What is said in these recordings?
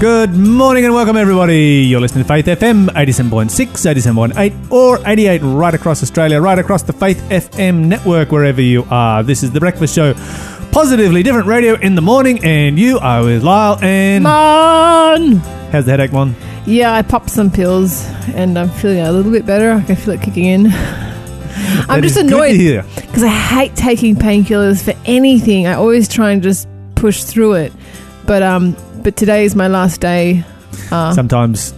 Good morning and welcome, everybody. You're listening to Faith FM 87.6, 87.8, or 88 right across Australia, right across the Faith FM network, wherever you are. This is The Breakfast Show, positively different radio in the morning, and you are with Lyle and. Mon! How's the headache, Mon? Yeah, I popped some pills and I'm feeling a little bit better. I can feel it kicking in. I'm just is good to annoyed because I hate taking painkillers for anything. I always try and just push through it. But um, but today is my last day. Uh, Sometimes,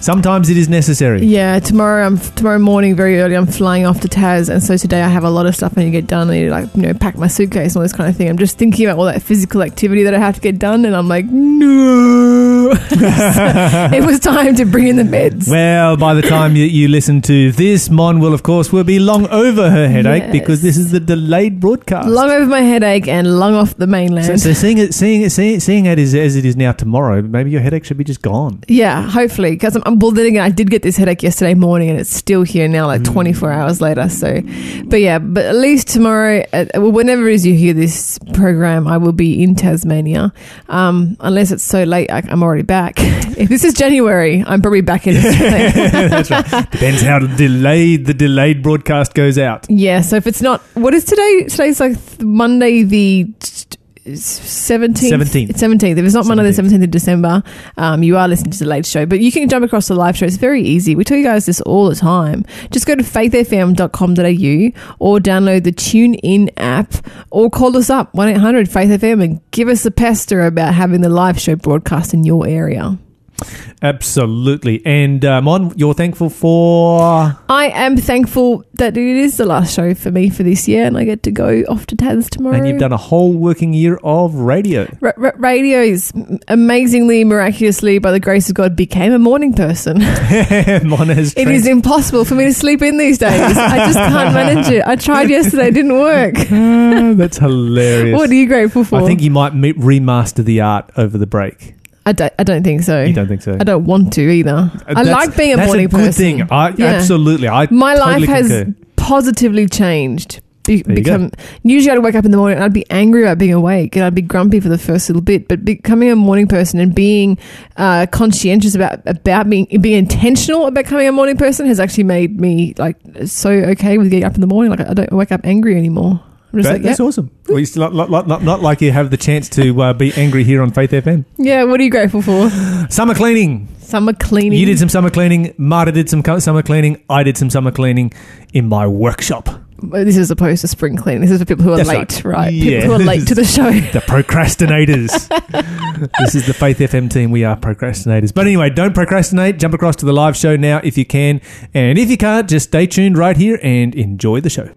sometimes it is necessary. yeah, tomorrow I'm tomorrow morning very early. I'm flying off to Tas, and so today I have a lot of stuff I need to get done. I need to like you know pack my suitcase and all this kind of thing. I'm just thinking about all that physical activity that I have to get done, and I'm like, no. it was time to bring in the meds. Well, by the time you, you listen to this, Mon will, of course, will be long over her headache Yes. because this is the delayed broadcast. Long over my headache and long off the mainland. so seeing it, seeing it, seeing, seeing it as, as it is now tomorrow, maybe your headache should be just gone. yeah, hopefully, because I'm well. Then again, I did get this headache yesterday morning, and it's still here now, like Mm. 24 hours later. So, but yeah, but at least tomorrow, uh, whenever it is you hear this program, I will be in Tasmania. Um, unless it's so late, I, I'm already back. if this is January, I'm probably back in Australia. That's right. Depends how delayed the delayed broadcast goes out. yeah. So if it's not, what is today? Today's like th- Monday the. 17th 17th. 17th if it's not Monday the 17th. 17th of December um, you are listening to the late show but you can jump across the live show. It's very easy. We tell you guys this all the time. Just go to faithfm.com.au or download the TuneIn app or call us up 1-800-FAITH-FM and give us a pester about having the live show broadcast in your area Absolutely. And uh, Mon, you're thankful for. I am thankful that it is the last show for me for this year and I get to go off to Tas tomorrow And you've done a whole working year of radio. Ra- ra- radio is amazingly, miraculously, by the grace of God, became a morning person. Mon has. It is impossible for me to sleep in these days. I just can't manage it. I tried yesterday, it didn't work. trans- That's hilarious. What are you grateful for? I think you might remaster the art over the break. I don't, I don't think so. You don't think so? I don't want to either. I like being a that's morning a good person. thing. I, Yeah. Absolutely. I My totally life has concur. positively changed. Be- become usually I'd wake up in the morning and I'd be angry about being awake and I'd be grumpy for the first little bit. But becoming a morning person and being uh, conscientious about about being being intentional about becoming a morning person has actually made me like so okay with getting up in the morning. Like I don't wake up angry anymore. That- like, yeah, that's awesome. Well, it's not, not, not, not like you have the chance to uh, be angry here on Faith FM. yeah. What are you grateful for? Summer cleaning. Summer cleaning. You did some summer cleaning. Marta did some summer cleaning. I did some summer cleaning in my workshop. This is opposed to spring cleaning. This is for people who are That's late, right. right? Yeah. Who are late to the show. The procrastinators. this is the Faith FM team. We are procrastinators. But anyway, don't procrastinate. Jump across to the live show now if you can. And if you can't, just stay tuned right here and enjoy the show.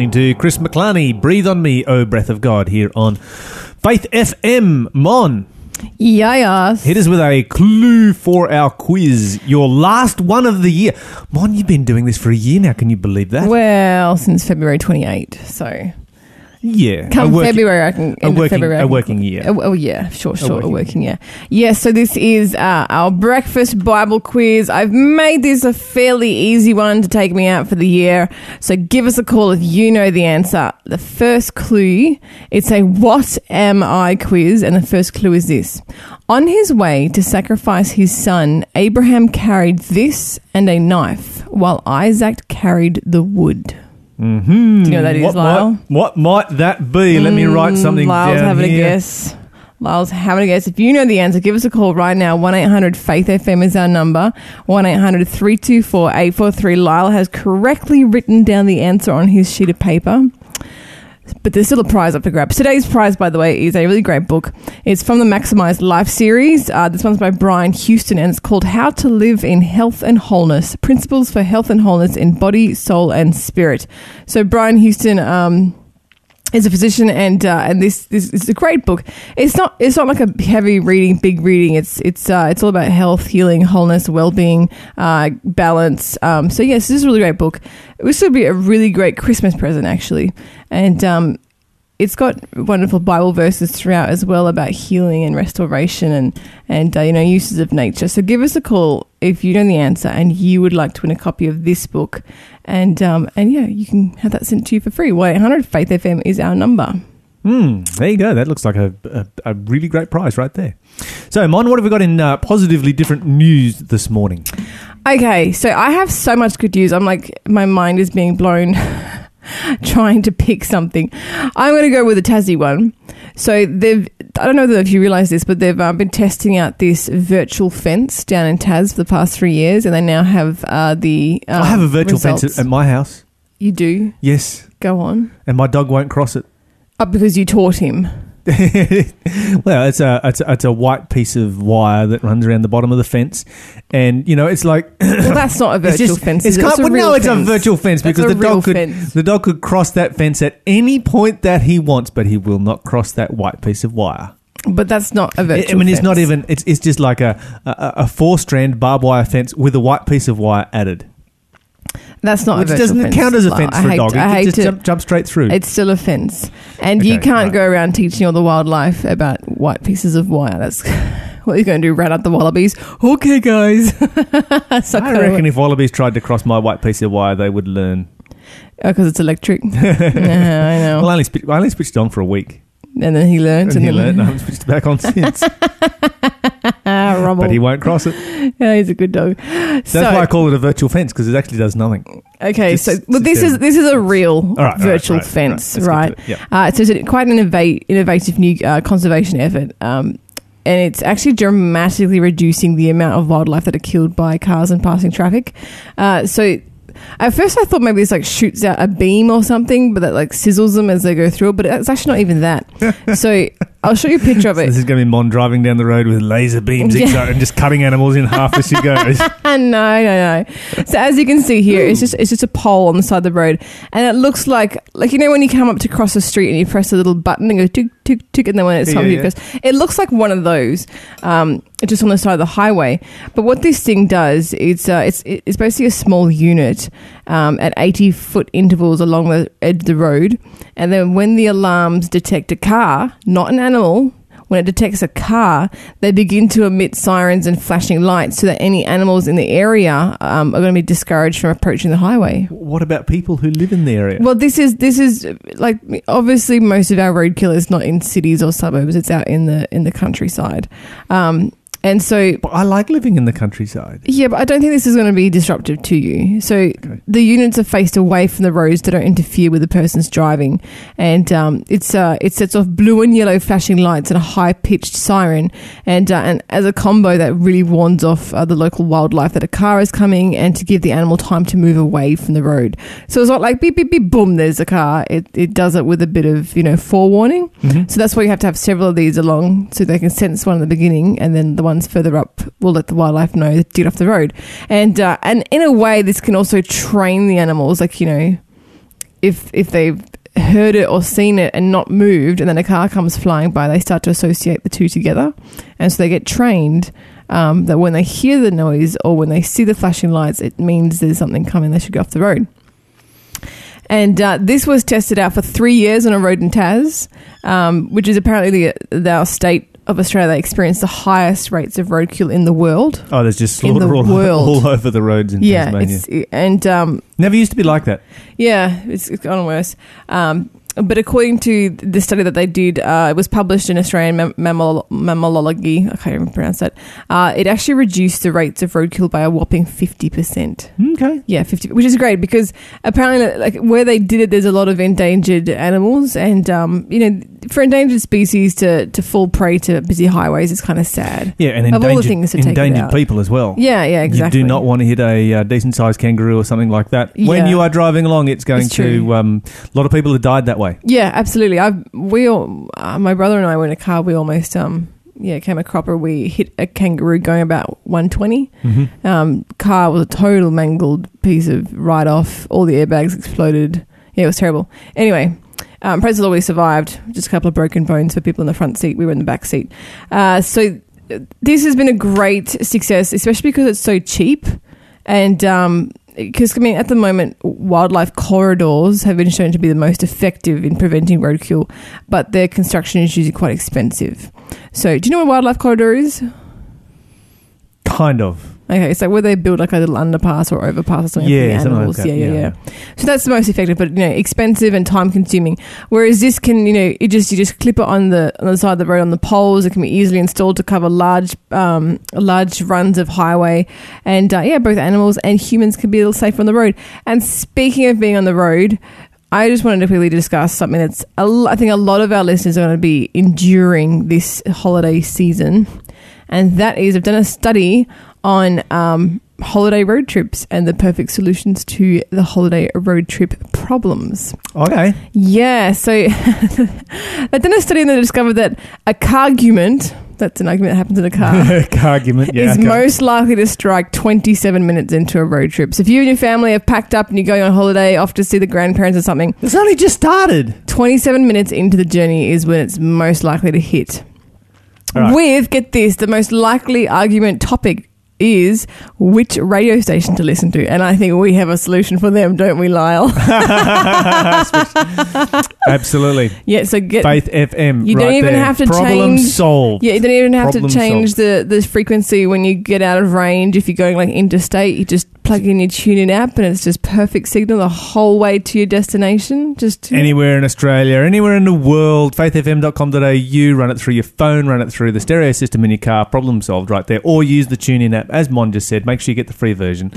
Listening to Chris McClarney, Breathe on Me, O Breath of God, here on Faith FM. Mon, Yeah, yes. hit us with a clue for our quiz. Your last one of the year. Mon, you've been doing this for a year now. Can you believe that? Well, since February 28. So yeah. come A working- February, I can. a end working- February, a working year. Oh, oh, yeah, sure, sure, a working working, year. Yeah, so this is uh, our breakfast Bible quiz. I've made this a fairly easy one to take me out for the year. So give us a call if you know the answer. The first clue, it's a What Am I quiz, and the first clue is this. On his way to sacrifice his son, Abraham carried this and a knife, while Isaac carried the wood. Mhm. Do you know what that is, what Lyle? Might, what might that be? Let me write something Mm, Lyle's down having here. a guess. Lyle's having a guess. If you know the answer, give us a call right now. 1 800 Faith FM is our number. 1 800 324 843. Lyle has correctly written down the answer on his sheet of paper. But there's still a prize up for grabs. Today's prize, by the way, is a really great book. It's from the Maximized Life series. Uh, this one's by Brian Houston, and it's called How to Live in Health and Wholeness Principles for Health and Wholeness in Body, Soul, and Spirit. So, Brian Houston, um, is a physician and uh, and this this is a great book. It's not it's not like a heavy reading, big reading. It's it's uh, it's all about health, healing, wholeness, well being, uh, balance. Um, so yes, this is a really great book. This would be a really great Christmas present actually, and um, it's got wonderful Bible verses throughout as well about healing and restoration and and uh, you know uses of nature. So give us a call if you know the answer and you would like to win a copy of this book, and um, and yeah, you can have that sent to you for free. One eight hundred Faith FM is our number. Hmm, there you go. That looks like a, a, a really great prize right there. So, Mon, what have we got in uh, positively different news this morning? Okay, so I have so much good news. I'm like my mind is being blown. trying to pick something. I'm going to go with a Tassie one. So they've, I don't know if you realize this, but they've uh, been testing out this virtual fence down in Tas for the past three years, and they now have uh, the. Um, I have a virtual results. fence at, my house. You do. Yes, Go on. and my dog won't cross it. Oh, because you taught him. well, it's a, it's a it's a white piece of wire that runs around the bottom of the fence, and you know it's like Well, that's not a it's virtual just- fence. It's kind It's a well, no, it's a virtual fence That's because the dog could fence. the dog could cross that fence at any point that he wants, but he will not cross that white piece of wire. But that's not a virtual I mean, it's not even. It's it's just like a a, a four strand barbed wire fence with a white piece of wire added, That's not which doesn't fence. count as a fence I for a hate- dog. I It hate just to- jump, jump straight through. It's still a fence, and you can't right. go around teaching all the wildlife about white pieces of wire. That's what you're going to do. Rat out the wallabies. Okay, guys. so I reckon if wallabies tried to cross my white piece of wire, they would learn. Oh, because it's electric. yeah, I know. Well, I only, spi- I only switched it on for a week, and then he learned. and he then- learned. and I haven't switched it back on since, but he won't cross it. yeah, he's a good dog. That's so, why I call it a virtual fence because it actually does nothing. okay, just so well, this is this is a real right, all right, virtual right, fence, right. Let's get Uh, so it's quite an innova- innovative new uh, conservation effort. Um, and it's actually dramatically reducing the amount of wildlife that are killed by cars and passing traffic. Uh, so at first I thought maybe this like shoots out a beam or something, but that like sizzles them as they go through. But it's actually not even that. so I'll show you a picture of So it. this is going to be Mon driving down the road with laser beams Yeah. and just cutting animals in half as she goes. no, no, no. So as you can see here, it's just it's just a pole on the side of the road, and it looks like like you know when you come up to cross the street and you press a little button and go tick tick tick, and then when it's time Yeah, to yeah. press, it looks like one of those, um, just on the side of the highway. But what this thing does, it's uh, it's it's basically a small unit um, at eighty foot intervals along the edge of the road, and then when the alarms detect a car, not an animal. when it detects a car, they begin to emit sirens and flashing lights so that any animals in the area um, are going to be discouraged from approaching the highway. What about people who live in the area? Well, this is this is like obviously most of our roadkill is not in cities or suburbs; it's out in the in the countryside, um, and so But I like living in the countryside. yeah, but I don't think this is going to be disruptive to you. So the units are faced away from the roads that don't interfere with the person's driving, and um, it's uh, it sets off blue and yellow flashing lights and a high pitched siren, and uh, and as a combo that really warns off uh, the local wildlife that a car is coming, and to give the animal time to move away from the road. So it's not like beep beep beep boom, there's a car. It it does it with a bit of you know forewarning. Mhm. So that's why you have to have several of these along so they can sense one in the beginning and then the ones further up will let the wildlife know to get off the road. And uh, and in a way this can also train the animals like you know if if they've heard it or seen it and not moved and then a car comes flying by they start to associate the two together and so they get trained um, that when they hear the noise or when they see the flashing lights it means there's something coming they should go off the road and uh, this was tested out for three years on a road in Tas, um, which is apparently the, the our state of Australia that experienced the highest rates of roadkill in the world. Oh, there's just In the slaughter all, world. all over the roads in yeah, Tasmania. and um, Never used to be like that. yeah, it's, it's gotten worse. Um, but according to the study that they did, uh, it was published in Australian Mem- Mammal- Mammalogy. I can't even pronounce that. Uh, it actually reduced the rates of roadkill by a whopping fifty percent. Okay. Yeah, 50, which is great because apparently, like where they did it, there's a lot of endangered animals, and um, you know, for endangered species to to fall prey to busy highways is kind of sad. Yeah, and Of all the endangered, things to endangered people as well. Yeah, yeah, exactly. You do not want to hit a uh, decent sized kangaroo or something like that. When you are driving along, it's going It's to. Um, a lot of people have died that way. Yeah, absolutely. I we all, uh, my brother and I were in a car. We almost um yeah came a cropper. We hit a kangaroo going about one twenty. Mm-hmm. Um, car was a total mangled piece of write off. All the airbags exploded. Yeah, it was terrible. Anyway. Um, praise the Lord, we survived. Just a couple of broken bones for people in the front seat. We were in the back seat. Uh, so this has been a great success, especially because it's so cheap. And um, because I mean, at the moment, wildlife corridors have been shown to be the most effective in preventing roadkill, but their construction is usually quite expensive. So, do you know what a wildlife corridor is? Kind of. Okay, so like where they build like a little underpass or overpass or something Yeah, for the like animals. that, yeah, yeah, yeah. yeah, So that's the most effective, but you know, expensive and time consuming. Whereas this can, you know, it just you just clip it on the on the side of the road on the poles. It can be easily installed to cover large um large runs of highway, and uh, yeah, both animals and humans can be a little safer on the road. And speaking of being on the road. I just wanted to quickly discuss something that's l- I think a lot of our listeners are going to be enduring this holiday season, and that is I've done a study on um, holiday road trips and the perfect solutions to the holiday road trip problems. Okay. Yeah, so they've done a study and they discovered that a cargument, that's an argument that happens in a car, Argument. Yeah. is okay. most likely to strike 27 minutes into a road trip. So if you and your family have packed up and you're going on holiday off to see the grandparents or something, It's only just started. 27 minutes into the journey is when it's most likely to hit. Right. With, get this, the most likely argument topic is which radio station to listen to. And I think we have a solution for them, don't we, Lyle? Absolutely. yeah, so get. Faith FM. You don't even there. have to Problem change- solved. Yeah, you don't even have Problem to change the, the frequency when you get out of range. If you're going like interstate, you just plug in your TuneIn app and it's just perfect signal the whole way to your destination. Just Anywhere in Australia, anywhere in the world, faithfm.com.au, run it through your phone, run it through the stereo system in your car, problem solved right there. Or use the TuneIn app, as Mon just said. Make sure you get the free version.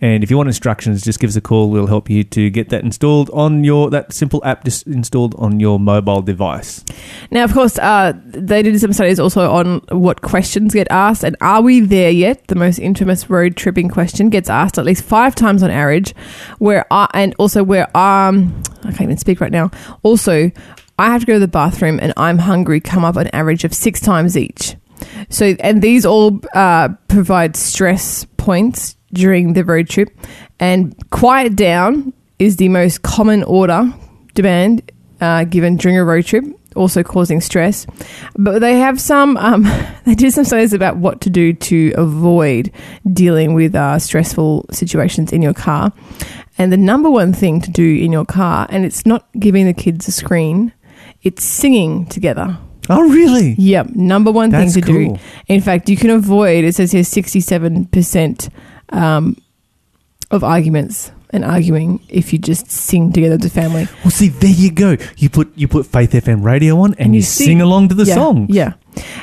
And if you want instructions, just give us a call. We'll help you to get that installed on your, that simple app just installed on your mobile device. Now, of course, uh, they did some studies also on what questions get asked, and are we there yet? The most infamous road tripping question gets asked at least five times on average. Where I, and also where um, I can't even speak right now. Also, I have to go to the bathroom and I'm hungry. Come up an average of six times each. So, and these all uh, provide stress points during the road trip. And quiet down is the most common order demand uh, given during a road trip, also causing stress. But they have some, um, they did some studies about what to do to avoid dealing with uh, stressful situations in your car. And the number one thing to do in your car, and it's not giving the kids a screen, it's singing together. Oh, really? Yep, number one That's thing to cool. do. In fact, you can avoid. It says here sixty-seven percent um, of arguments and arguing if you just sing together as a family Well, see, there you go. You put you put Faith FM radio on, and, you, sing, along to the yeah, song. Yeah.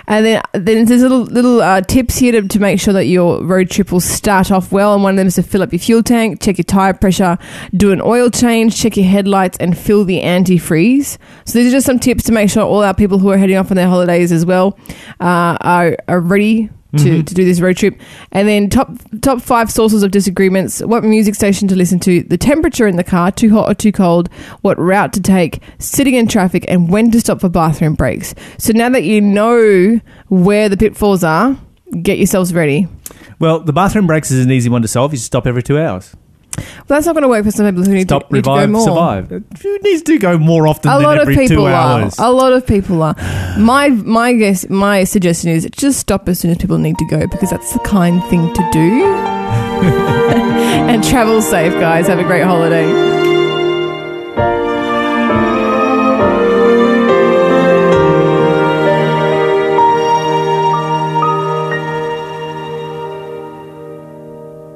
And then, then there's little little uh, tips here to, to make sure that your road trip will start off well. And one of them is to fill up your fuel tank, check your tire pressure, do an oil change, check your headlights, and fill the antifreeze. So these are just some tips to make sure all our people who are heading off on their holidays as well uh, are are ready. To, mm-hmm. to do this road trip, and then top top five sources of disagreements: what music station to listen to, the temperature in the car, too hot or too cold, what route to take, sitting in traffic, and when to stop for bathroom breaks. So now that you know where the pitfalls are, get yourselves ready. Well, the bathroom breaks is an easy one to solve. You stop every two hours. But that's not going to work for some people who need, Stop, to, need to go more. survive. Who needs to go more often A than lot of every people are. hours? A lot of people are. My my guess, my suggestion is just stop as soon as people need to go because that's the kind thing to do. and travel safe, guys. Have a great holiday.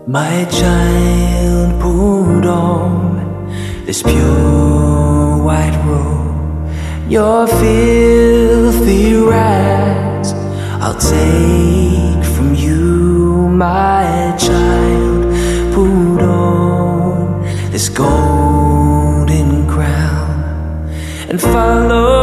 My child put on this pure white robe. Your filthy rags I'll take from you, my child. Put on this golden crown and follow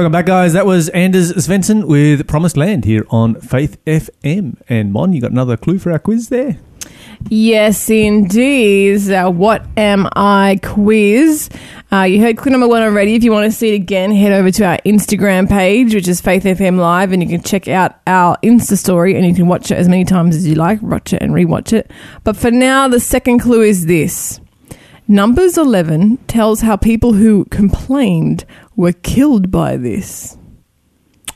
Welcome back, guys. That was Anders Svensson with Promised Land here on Faith FM. And Mon, you got another clue for our quiz there? Yes, indeed. Our What Am I quiz. Uh, you heard clue number one already. If you want to see it again, head over to our Instagram page, which is Faith FM Live, and you can check out our Insta story and you can watch it as many times as you like, watch it and rewatch it. But for now, the second clue is this Numbers 11 tells how people who complained were killed by this.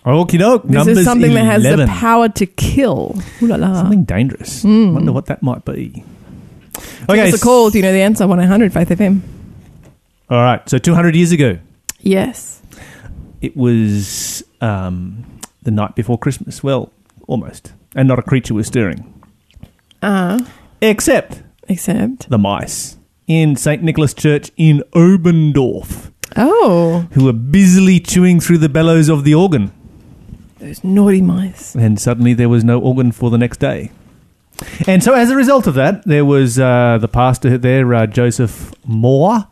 Okie doke. This Numbers is something that has the power to kill. Ooh la la. Something dangerous. Hmm. Wonder what that might be. Give us a call if you know the answer. 1 800 Faith FM. All right. So 200 years ago, Yes. it was um, the night before Christmas. Well, almost. And not a creature was stirring. Uh, Except except. the mice in St. Nicholas Church in Oberndorf, Oh, who were busily chewing through the bellows of the organ. those naughty mice. And suddenly there was no organ for the next day. And so, as a result of that, there was uh, the pastor there, uh, Joseph Mohr,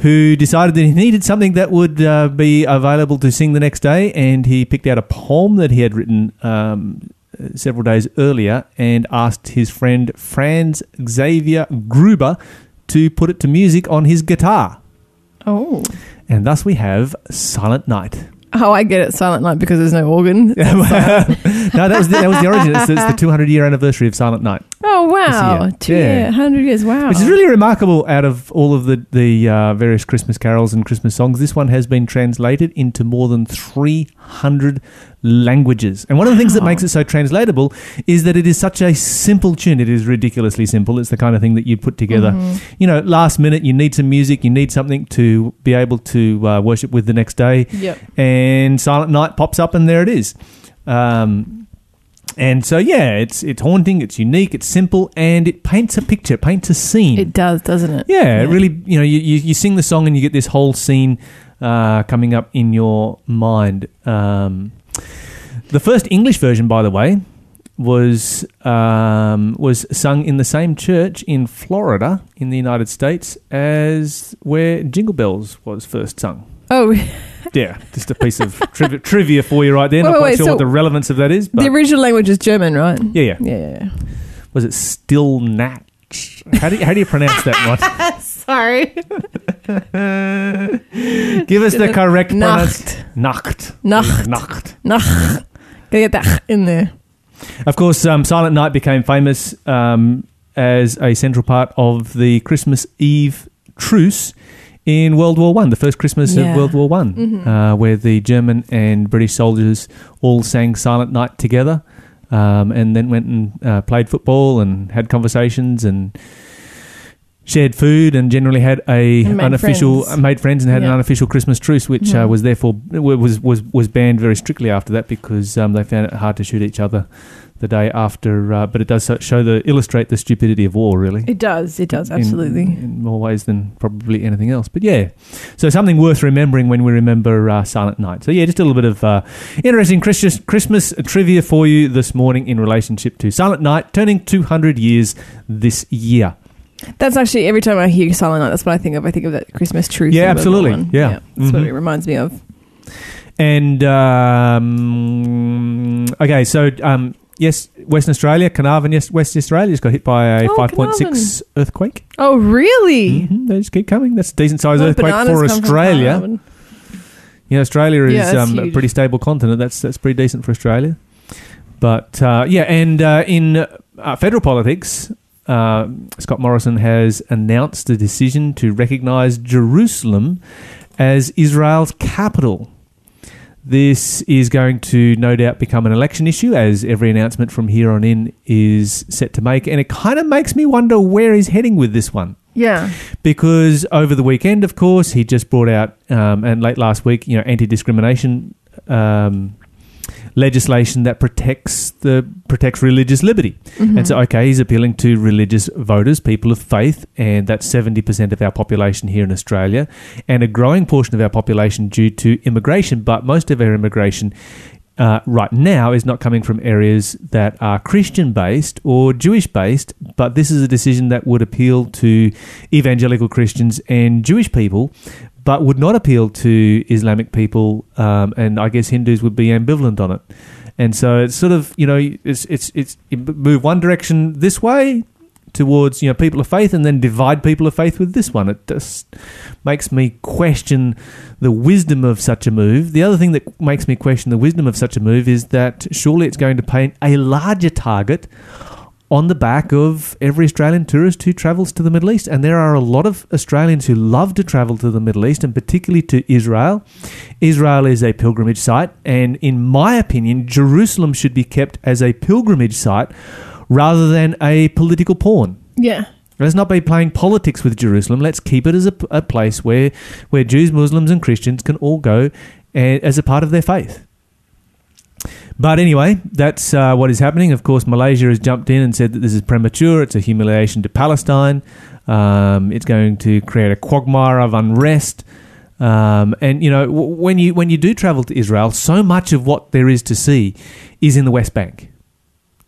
who decided that he needed something that would uh, be available to sing the next day. And he picked out a poem that he had written um, several days earlier and asked his friend Franz Xavier Gruber to put it to music on his guitar. Oh. And thus we have Silent Night. Oh, I get it. Silent Night because there's no organ. no, that was the, that was the origin. It's, it's the 200 year anniversary of Silent Night, Oh, wow. year. Two Yeah. 100 years. Wow. which is really remarkable. Out of all of the the uh, various Christmas carols and Christmas songs, this one has been translated into more than 300 languages. And one of the things that makes it so translatable is that it is such a simple tune. It is ridiculously simple. It's the kind of thing that you put together. Mm-hmm. You know, last minute, you need some music, you need something to be able to uh, worship with the next day Yep. and Silent Night pops up, and there it is. Um, and so, yeah, it's it's haunting, it's unique, it's simple, and it paints a picture, paints a scene. It does, doesn't it? yeah, it really, you know, you, you, you sing the song and you get this whole scene uh, coming up in your mind. Um, the first English version, by the way, was um, was sung in the same church in Florida, in the United States, as where Jingle Bells was first sung. Oh, Yeah, just a piece of trivia, trivia for you right there. Wait, Not wait, quite wait, sure so what the relevance of that is, but the original language is German, right? yeah, yeah. Yeah, yeah, Was it still Natch? How do you, how do you pronounce that yeah. Sorry. Give us the correct pronunciation. Nacht. Nacht. Nacht. Nacht. Nacht. Gotta get that in there. Of course, um, Silent Night became famous um, as a central part of the Christmas Eve truce in World War One, the first Christmas Yeah. of World War One, Mhm. uh, where the German and British soldiers all sang Silent Night together, um, and then went and uh, played football and had conversations and shared food and generally had a made unofficial friends. made friends and had an unofficial Christmas truce, which uh, Mhm. was therefore was was was banned very strictly after that because um, they found it hard to shoot each other the day after. Uh, but it does show the illustrate the stupidity of war, really. It does. It does. in- Absolutely. in, more ways than probably anything else. But yeah, so something worth remembering when we remember uh, Silent Night. So yeah, just a little bit of uh, interesting Christmas, Christmas trivia for you this morning in relationship to Silent Night turning 200 years this year. That's actually every time I hear Silent Night, that's what I think of. I think of that Christmas truth. Yeah, in World War absolutely. One. Yeah. that's what Mhm. it reminds me of. And um, okay, so um, yes, Western Australia, Carnarvon, yes, West Australia just got hit by a Oh, 5.6 earthquake. Oh, really? hmm They just keep coming. That's a decent sized earthquake for Australia. Yeah, Australia is Yeah, um, a pretty stable continent. That's that's pretty decent for Australia. But uh, yeah, and uh, in uh, federal politics, uh, Scott Morrison has announced a decision to recognise Jerusalem as Israel's capital. This is going to no doubt become an election issue, as every announcement from here on in is set to make. And it kind of makes me wonder where he's heading with this one Yeah. because over the weekend, of course, he just brought out um, and late last week, you know, anti-discrimination um, legislation that protects the protects religious liberty. Mm-hmm. And so, okay, he's appealing to religious voters, people of faith, and that's seventy percent of our population here in Australia, and a growing portion of our population due to immigration. But most of our immigration. Uh, right now is not coming from areas that are Christian based or Jewish based, but this is a decision that would appeal to evangelical Christians and Jewish people but would not appeal to Islamic people, um, and I guess Hindus would be ambivalent on it. And so it's sort of you know it's it's it's move one direction this way towards you know people of faith, and then divide people of faith with this one. It just makes me question the wisdom of such a move. The other thing that makes me question the wisdom of such a move is that surely it's going to paint a larger target on the back of every Australian tourist who travels to the Middle East. And there are a lot of Australians who love to travel to the Middle East and particularly to Israel. Israel is a pilgrimage site, and in my opinion, Jerusalem should be kept as a pilgrimage site rather than a political pawn. Yeah. Let's not be playing politics with Jerusalem. Let's keep it as a, a place where, where Jews, Muslims, and Christians can all go eh, as a part of their faith. But anyway, that's uh, what is happening. Of course, Malaysia has jumped in and said that this is premature. It's a humiliation to Palestine. Um, it's going to create a quagmire of unrest. Um, and you know, w- when you when you do travel to Israel, so much of what there is to see is in the West Bank.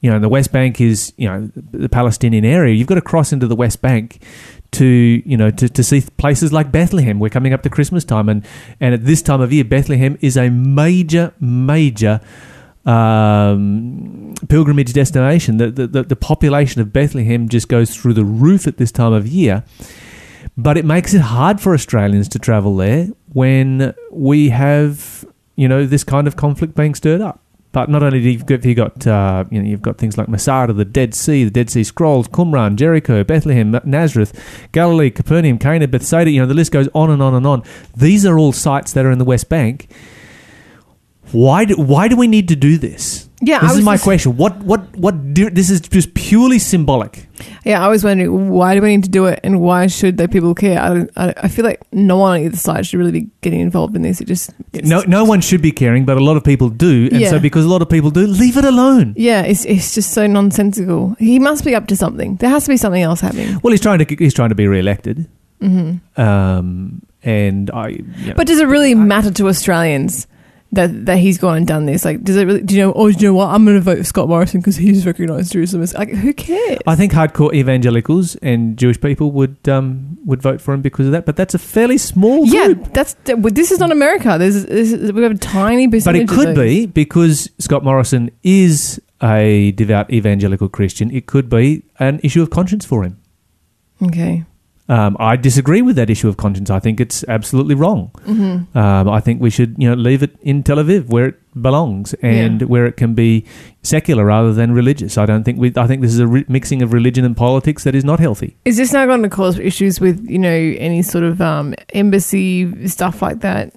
You know, the West Bank is you know the Palestinian area. You've got to cross into the West Bank to you know to, to see places like Bethlehem. We're coming up to Christmas time, and and at this time of year, Bethlehem is a major major um, pilgrimage destination. The, the the population of Bethlehem just goes through the roof at this time of year. But it makes it hard for Australians to travel there when we have, you know, this kind of conflict being stirred up. But not only do you got, you got uh, you know, you've got things like Masada, the Dead Sea, the Dead Sea Scrolls, Qumran, Jericho, Bethlehem, Nazareth, Galilee, Capernaum, Cana, Bethsaida. You know, the list goes on and on and on. These are all sites that are in the West Bank. Why do, why do we need to do this? Yeah, I this is my just- question. What what what? Do, this is just purely symbolic. Yeah, I was wondering why do we need to do it and why should the people care? I, don't, I, I feel like no one on either side should really be getting involved in this. It just it's- No, no one should be caring, but a lot of people do, and Yeah. so because a lot of people do, leave it alone. Yeah, it's it's just so nonsensical. He must be up to something. There has to be something else happening. Well, he's trying to he's trying to be re-elected, hmm um, and I. You know, But does it really matter to Australians that that he's gone and done this? Like, does it really? Do you know? Oh, do you know what? I'm going to vote for Scott Morrison because he's recognised Jerusalem as like who cares? I think hardcore evangelicals and Jewish people would um, would vote for him because of that, but that's a fairly small yeah, group. that's this is not America. There's, this we have a tiny business. But it could be because Scott Morrison is a devout evangelical Christian. It could be an issue of conscience for him. okay. Um, I disagree with that issue of conscience. I think it's absolutely wrong. hmm Um, I think we should, you know, leave it in Tel Aviv where it belongs and Yeah. where it can be secular rather than religious. I don't think we. I think this is a re- mixing of religion and politics that is not healthy. Is this now going to cause issues with you know any sort of um, embassy stuff like that?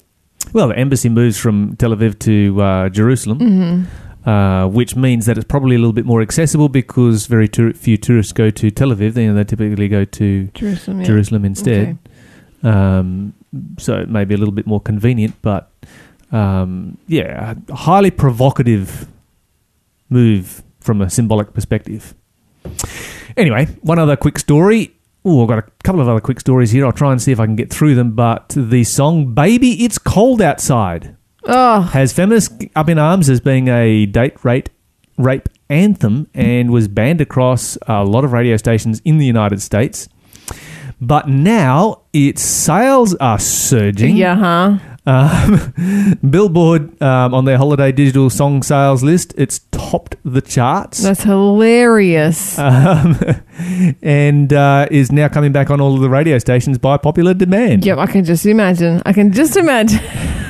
Well, the embassy moves from Tel Aviv to uh, Jerusalem, hmm uh, which means that it's probably a little bit more accessible because very tour- few tourists go to Tel Aviv. You know, they typically go to Jerusalem. Yeah. Jerusalem instead. Um, so it may be a little bit more convenient, but um, yeah, a highly provocative move from a symbolic perspective. Anyway, one other quick story. Oh, I've got a couple of other quick stories here. I'll try and see if I can get through them. But the song "Baby It's Cold Outside" Oh, has feminists up in arms as being a date rape rape anthem and was banned across a lot of radio stations in the United States. But now its sales are surging. yeah, huh? Um, Billboard um, on their holiday digital song sales list, it's topped the charts. That's hilarious. Um, and uh, is now coming back on all of the radio stations by popular demand. Yep, I can just imagine. I can just imagine.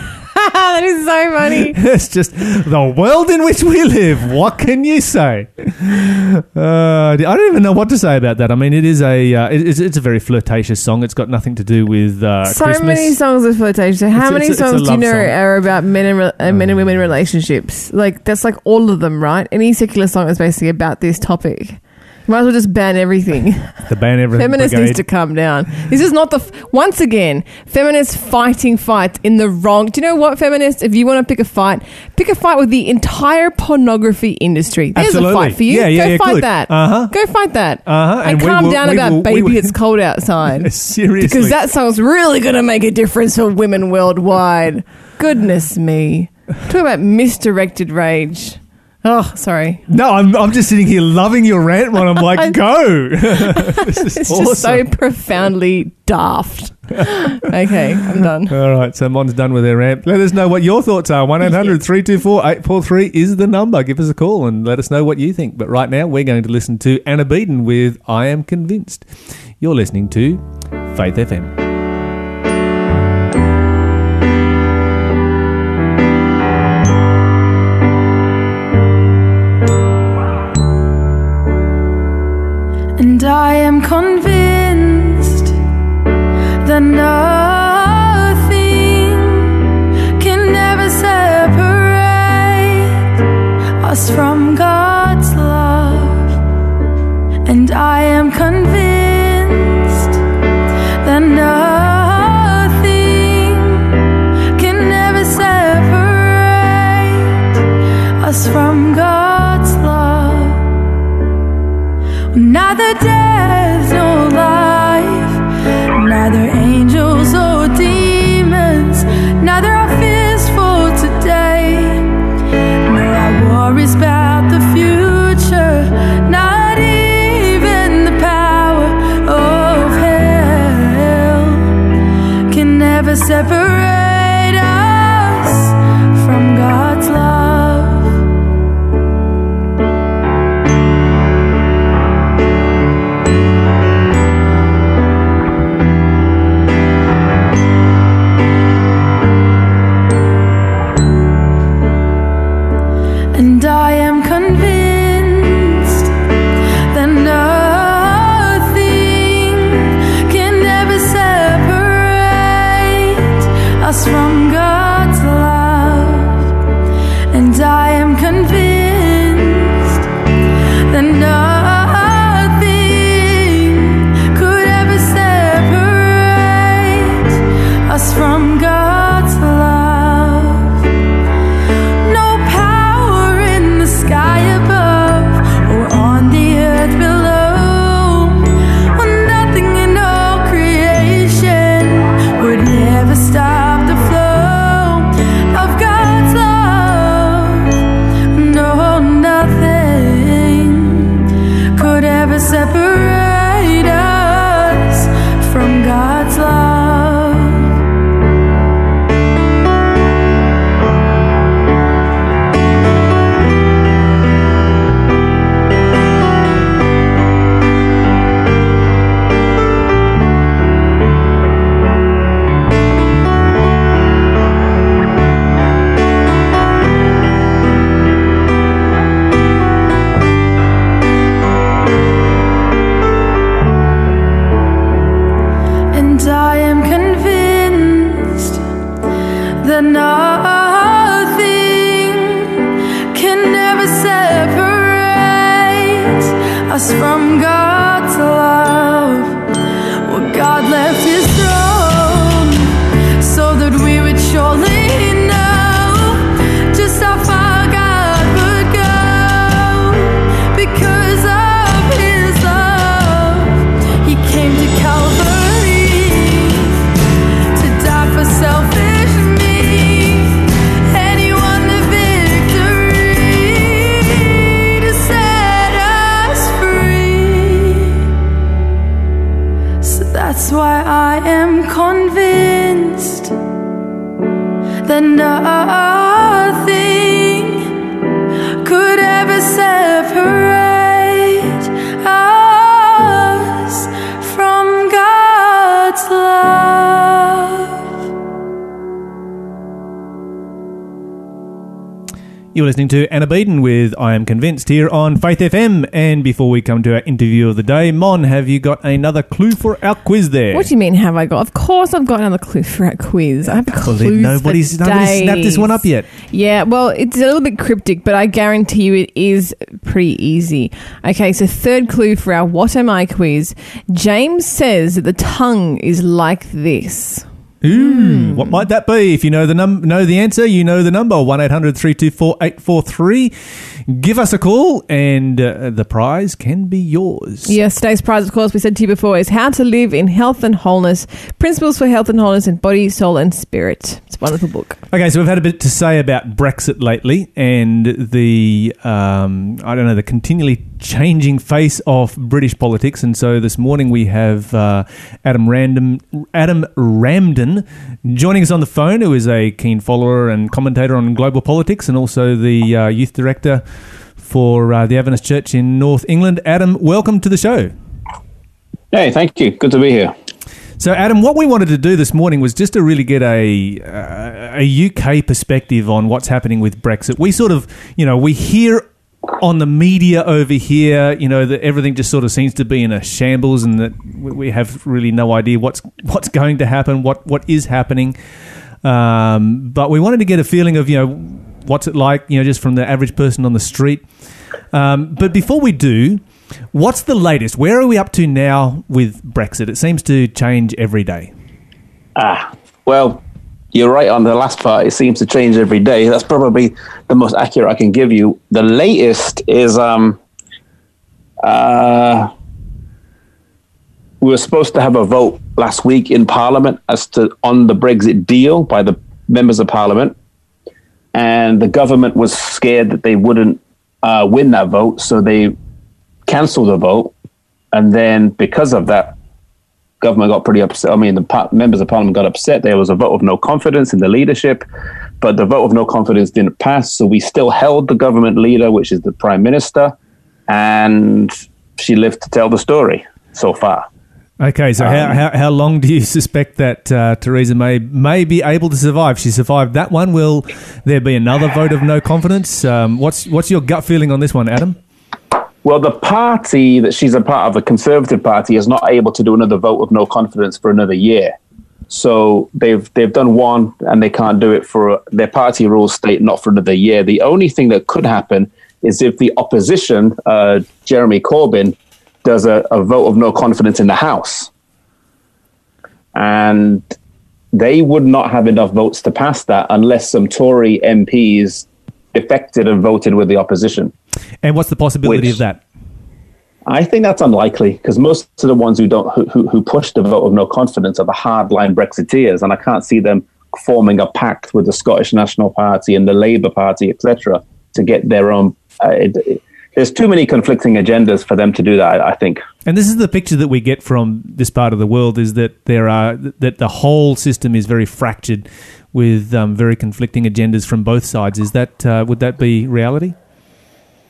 that is so funny. it's just the world in which we live. What can you say? Uh, I don't even know what to say about that. I mean, it is a uh, it- it's, it's a very flirtatious song. It's got nothing to do with uh, so Christmas. many songs of flirtation. So how It's many it's songs do you know song. are about men and re- uh, men and women relationships? Like that's like all of them, right? Any secular song is basically about this topic. Might as well just ban everything. the ban everything Feminist brigade. needs to calm down. This is not the f- once again feminists fighting fights in the wrong. Do you know what, feminists? If you want to pick a fight, pick a fight with the entire pornography industry. There's Absolutely. a fight for you. Yeah, yeah, Go yeah, fight good. that. Uh-huh. Go fight that. Uh-huh. And, And calm will- down about will- baby. will- it's cold outside. Seriously, Because that song's really going to make a difference for women worldwide. Goodness me. Talk about misdirected rage. Oh, sorry. No, I'm, I'm just sitting here loving your rant one. I'm like, go. this is It's awesome. just so profoundly daft. okay, I'm done. All right, so Mon's done with their rant. Let us know what your thoughts are. 1 800 324 843 is the number. Give us a call and let us know what you think. But right now, we're going to listen to Anna Beaton with I Am Convinced. You're listening to Faith FM. I am convinced that nothing can ever separate us from God's love. And I am convinced Beaton with I Am Convinced here on Faith FM. And before we come to our interview of the day, Mon, have you got another clue for our quiz there? What do you mean, have I got? Of course, I've got another clue for our quiz. I have clues Believe nobody's, nobody's snapped this one up yet. Yeah, well, it's a little bit cryptic, but I guarantee you it is pretty easy. Okay, so third clue for our What Am I quiz. James says that the tongue is like this. Ooh, what might that be? If you know the num- know the answer, you know the number one 843 Give us a call, and uh, the prize can be yours. Yes, today's prize, of course, we said to you before, is How to Live in Health and Wholeness Principles for Health and Wholeness in Body, Soul, and Spirit. It's a wonderful book. Okay, so we've had a bit to say about Brexit lately, and the um, I don't know the continually changing face of British politics. And so this morning we have uh, Adam Random, Adam Ramdin, joining us on the phone, who is a keen follower and commentator on global politics, and also the uh, youth director for uh, the Adventist Church in North England. Adam, welcome to the show. Hey, thank you. Good to be here. So, Adam, what we wanted to do this morning was just to really get a uh, a UK perspective on what's happening with Brexit. We sort of, you know, we hear on the media over here, you know, that everything just sort of seems to be in a shambles, and that we- have really no idea what's what's going to happen, what what is happening. Um, but we wanted to get a feeling of, you know, what's it like, you know, just from the average person on the street. Um, but before we do, what's the latest? Where are we up to now with Brexit? It seems to change every day. Ah, well, you're right on the last part. It seems to change every day. That's probably the most accurate I can give you. The latest is um, uh, we were supposed to have a vote last week in Parliament as to on the Brexit deal by the members of Parliament, and the government was scared that they wouldn't uh, win that vote, so they cancelled the vote. And then because of that, government got pretty upset. I mean, the par- members of parliament got upset. There was a vote of no confidence in the leadership, but the vote of no confidence didn't pass. So we still held the government leader, which is the prime minister, and she lived to tell the story so far. Okay, so how, how, how long do you suspect that uh, Theresa May may be able to survive? She survived that one. Will there be another vote of no confidence? Um, what's what's your gut feeling on this one, Adam? Well, the party that she's a part of, the Conservative Party, is not able to do another vote of no confidence for another year. So they've they've done one, and they can't do it for their party rules state not for another year. The only thing that could happen is if the opposition, uh, Jeremy Corbyn, does a, a vote of no confidence in the House, and they would not have enough votes to pass that unless some Tory MPs defected and voted with the opposition. And what's the possibility Which- of that? I think that's unlikely because most of the ones who don't who, who, push the vote of no confidence are the hardline Brexiteers, and I can't see them forming a pact with the Scottish National Party and the Labour Party, etc., to get their own. Uh, it, it- there's too many conflicting agendas for them to do that. I, I think. And this is the picture that we get from this part of the world: is that there are that the whole system is very fractured, with um, very conflicting agendas from both sides. Is that uh, would that be reality?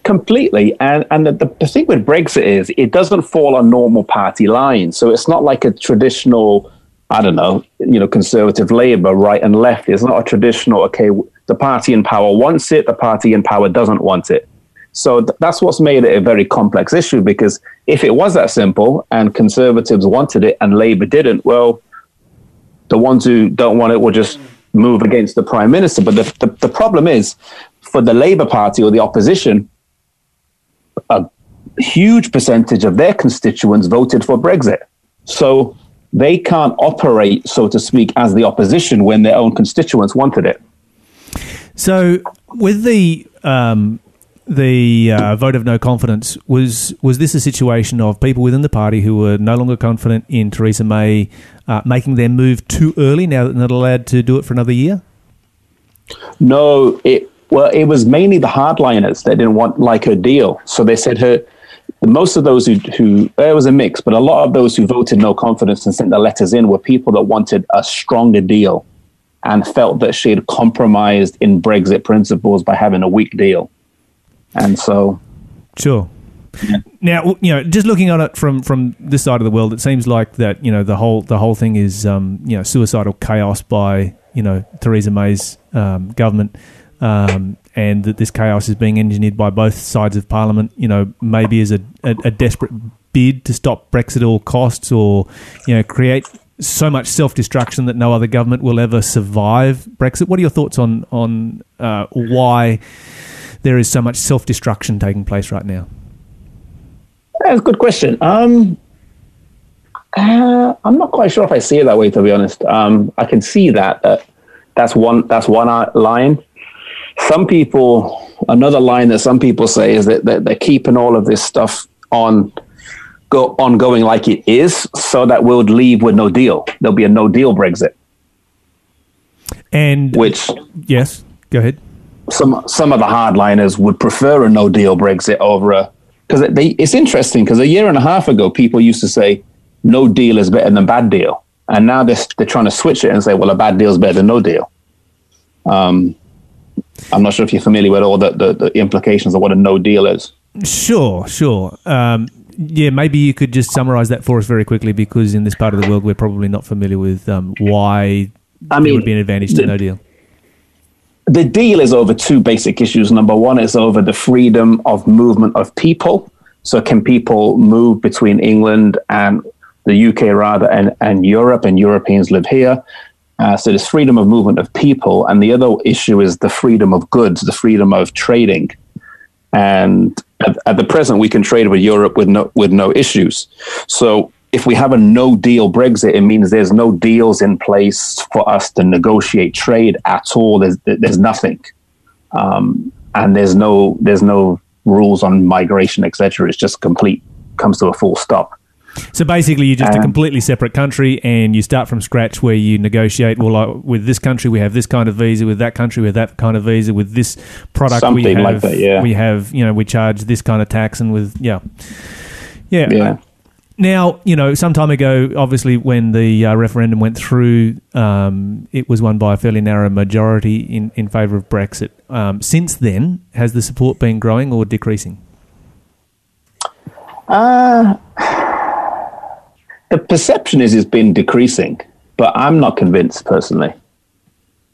Completely. And and the, the thing with Brexit is it doesn't fall on normal party lines. So it's not like a traditional, I don't know, you know, conservative Labour, right and left. It's not a traditional, okay, the party in power wants it, the party in power doesn't want it. So th- that's what's made it a very complex issue because if it was that simple and conservatives wanted it and Labour didn't, well, the ones who don't want it will just move against the prime minister. But the, the, the problem is for the Labour Party or the opposition, a huge percentage of their constituents voted for Brexit. So they can't operate, so to speak, as the opposition when their own constituents wanted it. So, with the um, the uh, vote of no confidence, was was this a situation of people within the party who were no longer confident in Theresa May uh, making their move too early? Now that they're not allowed to do it for another year. No, it well, it was mainly the hardliners that didn't want like her deal. So they said her. Most of those who, who there was a mix, but a lot of those who voted no confidence and sent the letters in were people that wanted a stronger deal and felt that she had compromised in Brexit principles by having a weak deal. And so Sure. Now, you know, just looking at it from from this side of the world, it seems like that you know the whole the whole thing is um, you know suicidal chaos by you know Theresa May's um, government, um, and that this chaos is being engineered by both sides of Parliament. You know, maybe as a, a, a desperate bid to stop Brexit at all costs, or you know, create so much self destruction that no other government will ever survive Brexit. What are your thoughts on on uh, why there is so much self destruction taking place right now? That's a good question. Um, Uh, I'm not quite sure if I see it that way, to be honest. Um, I can see that. Uh, that's one. That's one line. Some people, another line that some people say is that, that they're keeping all of this stuff on go ongoing like it is, so that we'll leave with no deal. There'll be a no deal Brexit, And which yes, go ahead. some some of the hardliners would prefer a no deal Brexit over a because they it's interesting because a year and a half ago people used to say no deal is better than bad deal, and now they're they're trying to switch it and say well a bad deal is better than no deal. Um, I'm not sure if you're familiar with all the, the, the implications of what a no deal is. Sure, sure. Um, yeah, maybe you could just summarize that for us very quickly because in this part of the world we're probably not familiar with um, why I there mean, would be an advantage to the- no deal. the deal is over two basic issues. Number one is over the freedom of movement of people. So, can people move between England and the UK rather and, and Europe, and Europeans live here? Uh, so, there's freedom of movement of people. And the other issue is the freedom of goods, the freedom of trading. And at, at the present, we can trade with Europe with no, with no issues. So, if we have a no deal Brexit, it means there's no deals in place for us to negotiate trade at all. There's there's nothing, um, and there's no there's no rules on migration, etc. It's just complete comes to a full stop. So basically, you're just a Um, completely separate country, and you start from scratch where you negotiate. Well, like, with this country, we have this kind of visa. With that country, we have that kind of visa. With this product, we Something have like that, yeah. we have you know we charge this kind of tax, and with yeah, yeah. Yeah. Now, you know, some time ago, obviously, when the uh, referendum went through, um, it was won by a fairly narrow majority in, in favour of Brexit. Um, since then, has the support been growing or decreasing? Uh, the perception is it's been decreasing, but I'm not convinced personally.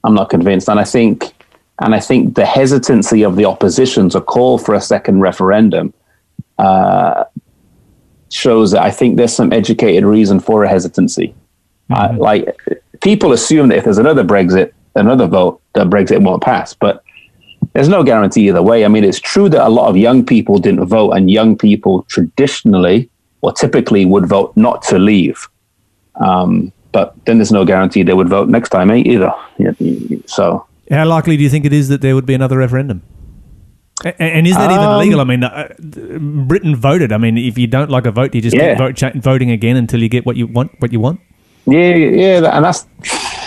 I'm not convinced, and I think, and I think the hesitancy of the opposition to call for a second referendum uh, shows that I think there's some educated reason for a hesitancy. Uh, like people assume that if there's another Brexit, another vote, that Brexit won't pass, but there's no guarantee either way. I mean, it's true that a lot of young people didn't vote, and young people traditionally or typically would vote not to leave. Um, but then there's no guarantee they would vote next time eh, either. So How likely do you think it is that there would be another referendum? And is that even Um, legal? I mean, uh, Britain voted. I mean, if you don't like a vote, you just Yeah. keep vote, cha- voting again until you get what you want. What you want. yeah, yeah, and that's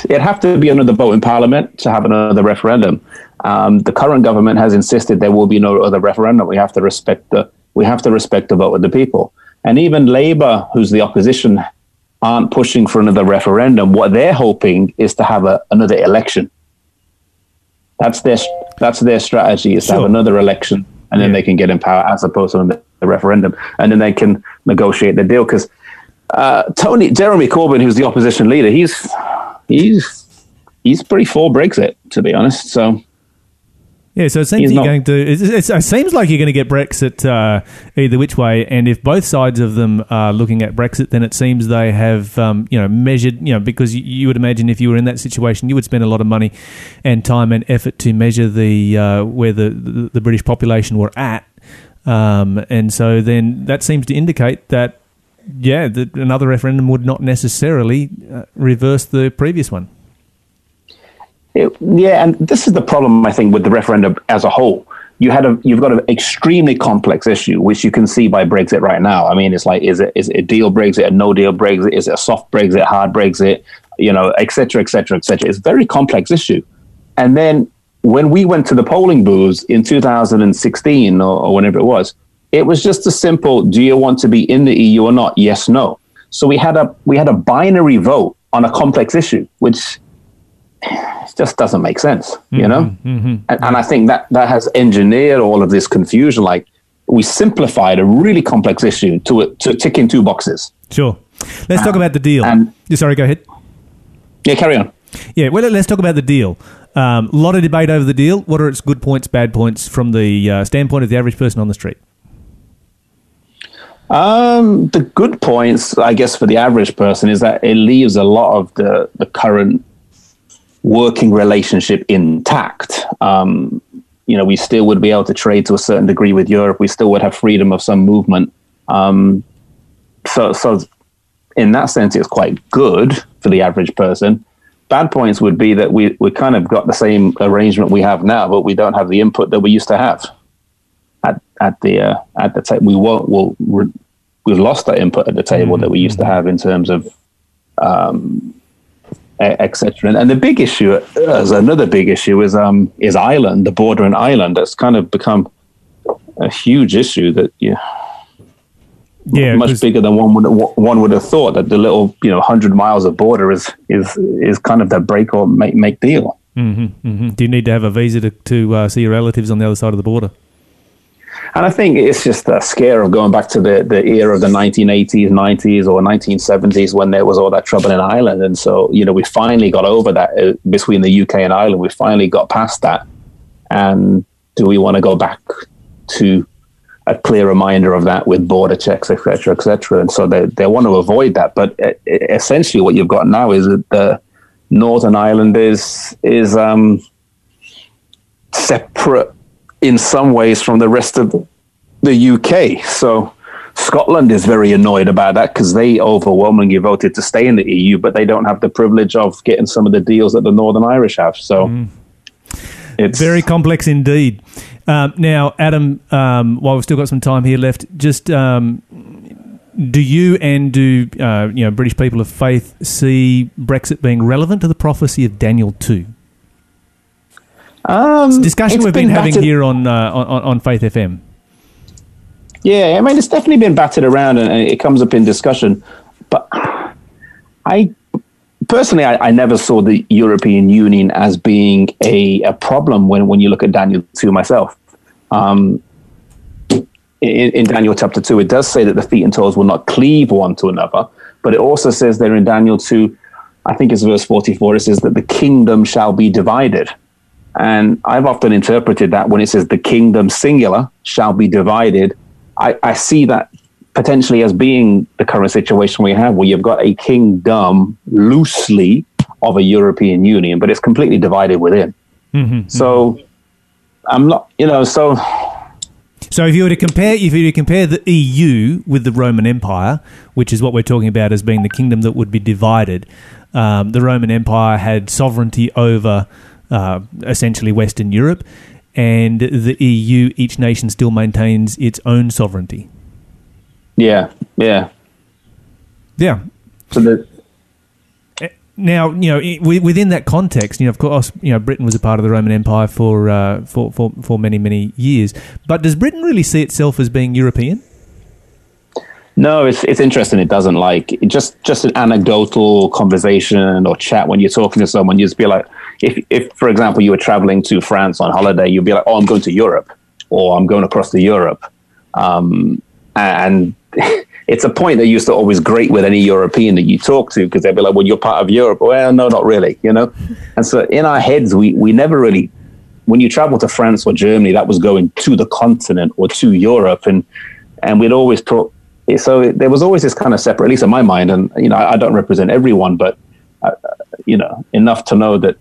it'd have to be another vote in Parliament to have another referendum. Um, the current government has insisted there will be no other referendum. We have to respect the we have to respect the vote of the people. And even Labour, who's the opposition, aren't pushing for another referendum. What they're hoping is to have a, another election. That's their that's their strategy is to Sure. have another election, and then Yeah. they can get in power as opposed to a referendum, and then they can negotiate the deal. Because uh, Tony Jeremy Corbyn, who's the opposition leader, he's he's he's pretty for Brexit, to be honest. So Yeah, so it seems you're not- going to. It, it, it seems like you're going to get Brexit uh, either which way, and if both sides of them are looking at Brexit, then it seems they have, um, you know, measured. You know, because you, you would imagine if you were in that situation, you would spend a lot of money and time and effort to measure the uh, where the, the the British population were at, um, and so then that seems to indicate that. Yeah, that another referendum would not necessarily uh, reverse the previous one. It, yeah, and this is the problem I think with the referendum as a whole. You had a you've got an extremely complex issue, which you can see by Brexit right now. I mean, it's like is it is it a deal Brexit, a no deal Brexit, is it a soft Brexit, hard Brexit, you know, et cetera, et cetera, et cetera. It's a very complex issue. And then when we went to the polling booths in 2016 or, or whenever it was, it was just a simple: Do you want to be in the EU or not? Yes, no. So we had a we had a binary vote on a complex issue, which it just doesn't make sense, you know. And, and I think that that has engineered all of this confusion. Like we simplified a really complex issue to a, to tick in two boxes. Sure. Let's talk about the deal. and- Sorry, go ahead. Yeah, carry on. Yeah, well, let's talk about the deal. A um, lot of debate over the deal. What are its good points, bad points from the uh, standpoint of the average person on the street? Um, the good points, I guess, for the average person is that it leaves a lot of the the current working relationship intact. Um, you know, we still would be able to trade to a certain degree with Europe. We still would have freedom of some movement. Um, so, so in that sense, it's quite good for the average person. Bad points would be that we we kind of got the same arrangement we have now, but we don't have the input that we used to have at at the uh, at the table. We won't. We'll, we're, we've lost that input at the table that we used to have in terms of um, etc. And, and the big issue, uh, as another big issue, is um is Ireland, the border in Ireland. That's kind of become a huge issue that yeah, Yeah, much bigger than one would one would have thought. That the little you know hundred miles of border is is is kind of the break or make make deal. hmm Do you need to have a visa to, to uh, see your relatives on the other side of the border? And I think it's just a scare of going back to the, the era of the 1980s, 90s, or 1970s when there was all that trouble in Ireland. And so, you know, we finally got over that uh, between the UK and Ireland. We finally got past that. And do we want to go back to a clear reminder of that with border checks, et cetera, et cetera? And so they, they want to avoid that. But uh, essentially, what you've got now is that the Northern Ireland is is um, separate in some ways from the rest of the UK. So Scotland is very annoyed about that because they overwhelmingly voted to stay in the EU, but they don't have the privilege of getting some of the deals that the Northern Irish have. So it's Very complex indeed. Um, now, Adam, um, while we've still got some time here left, just um, do you and do uh, you know British people of faith see Brexit being relevant to the prophecy of Daniel two? Um, Discussion it's we've been, having battered- here on, uh, on on Faith FM. Yeah, I mean, it's definitely been battered around and, and it comes up in discussion. But I personally, I, I never saw the European Union as being a, a problem when, when you look at Daniel 2 myself. Um, in, in Daniel chapter 2, it does say that the feet and toes will not cleave one to another. But it also says there in Daniel 2, I think it's verse 44, it says that the kingdom shall be divided. And I've often interpreted that when it says the kingdom singular shall be divided, I, I see that potentially as being the current situation we have, where you've got a kingdom loosely of a European Union, but it's completely divided within. So I'm not, you know, so So if you were to compare, if you were to compare the EU with the Roman Empire, which is what we're talking about as being the kingdom that would be divided, um, the Roman Empire had sovereignty over uh, essentially Western Europe, and the EU, each nation still maintains its own sovereignty. yeah, yeah. Yeah. So the, Now, you know, within that context, you know, of course, you know, Britain was a part of the Roman Empire for uh, for, for for many many years. But does Britain really see itself as being European? No, it's it's interesting. It doesn't like it just just an anecdotal conversation or chat when you're talking to someone. You just be like, if if for example you were traveling to France on holiday, you'd be like, oh, I'm going to Europe, or I'm going across to Europe, um, and it's a point that used to always grate with any European that you talk to because they'd be like, well, you're part of Europe. Well, no, not really, you know. And so in our heads, we we never really when you travel to France or Germany, that was going to the continent or to Europe, and and we'd always talk. So it, there was always this kind of separate, at least in my mind, and you know, I, I don't represent everyone, but uh, you know, enough to know that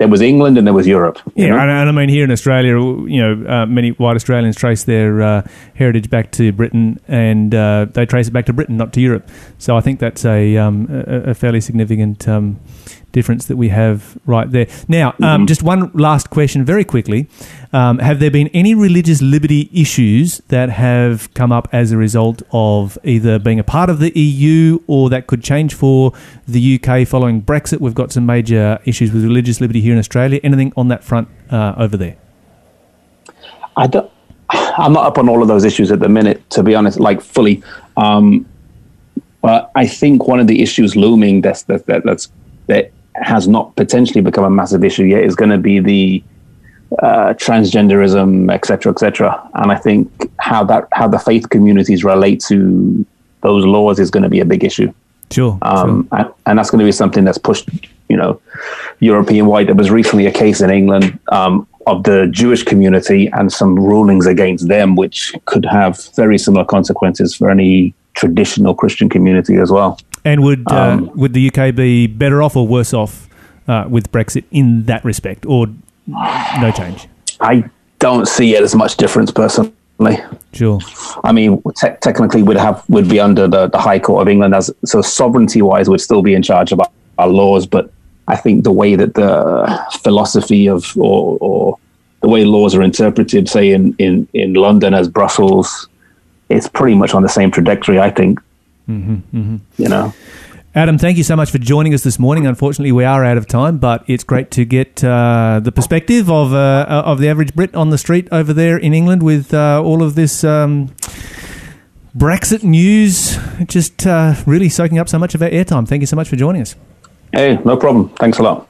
there was England and there was Europe. Yeah, know? and, I mean here in Australia, you know, uh, many white Australians trace their uh, heritage back to Britain, and uh, they trace it back to Britain, not to Europe. So I think that's a um, a, a fairly significant um, difference that we have right there. Now, um, just one last question, very quickly: um, Have there been any religious liberty issues that have come up as a result of either being a part of the EU or that could change for the UK following Brexit? We've got some major issues with religious liberty here in Australia. Anything on that front uh, over there? I don't. I'm not up on all of those issues at the minute, to be honest, like fully. Um, but I think one of the issues looming that's that, that that's that has not potentially become a massive issue yet is going to be the uh, transgenderism, etc., cetera, et cetera. And I think how that how the faith communities relate to those laws is going to be a big issue. Sure. Um, and, and that's going to be something that's pushed, you know, European wide. There was recently a case in England um, of the Jewish community and some rulings against them, which could have very similar consequences for any traditional Christian community as well. And would uh, um, would the UK be better off or worse off uh, with Brexit in that respect, or no change? I don't see it as much difference personally. Sure. I mean, te- technically, would have would be under the, the High Court of England as so sovereignty wise would still be in charge of our, our laws. But I think the way that the philosophy of or, or the way laws are interpreted, say in, in, in London as Brussels, it's pretty much on the same trajectory. I think. Mm-hmm, You know. Adam, thank you so much for joining us this morning. Unfortunately, we are out of time, but it's great to get uh, the perspective of uh, of the average Brit on the street over there in England with uh, all of this um, Brexit news, just uh, really soaking up so much of our airtime. Thank you so much for joining us. Hey, no problem. Thanks a lot.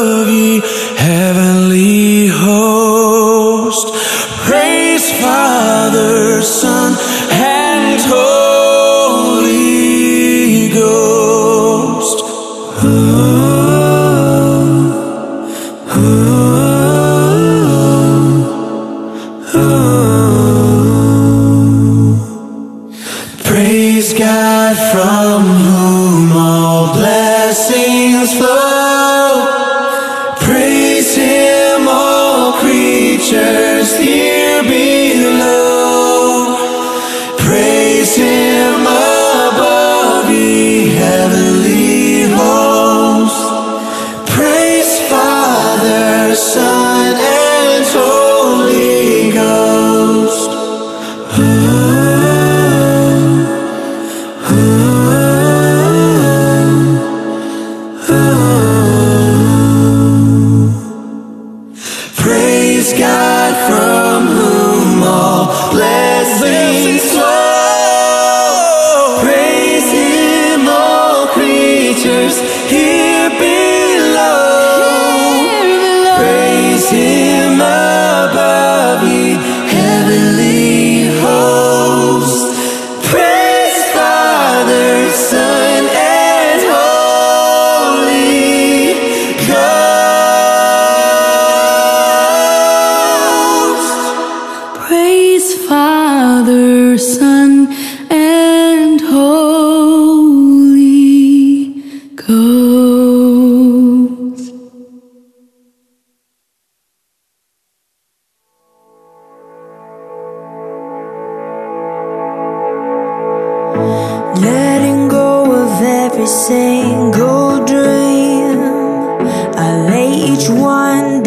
every single dream. I lay each one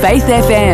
Faith FM.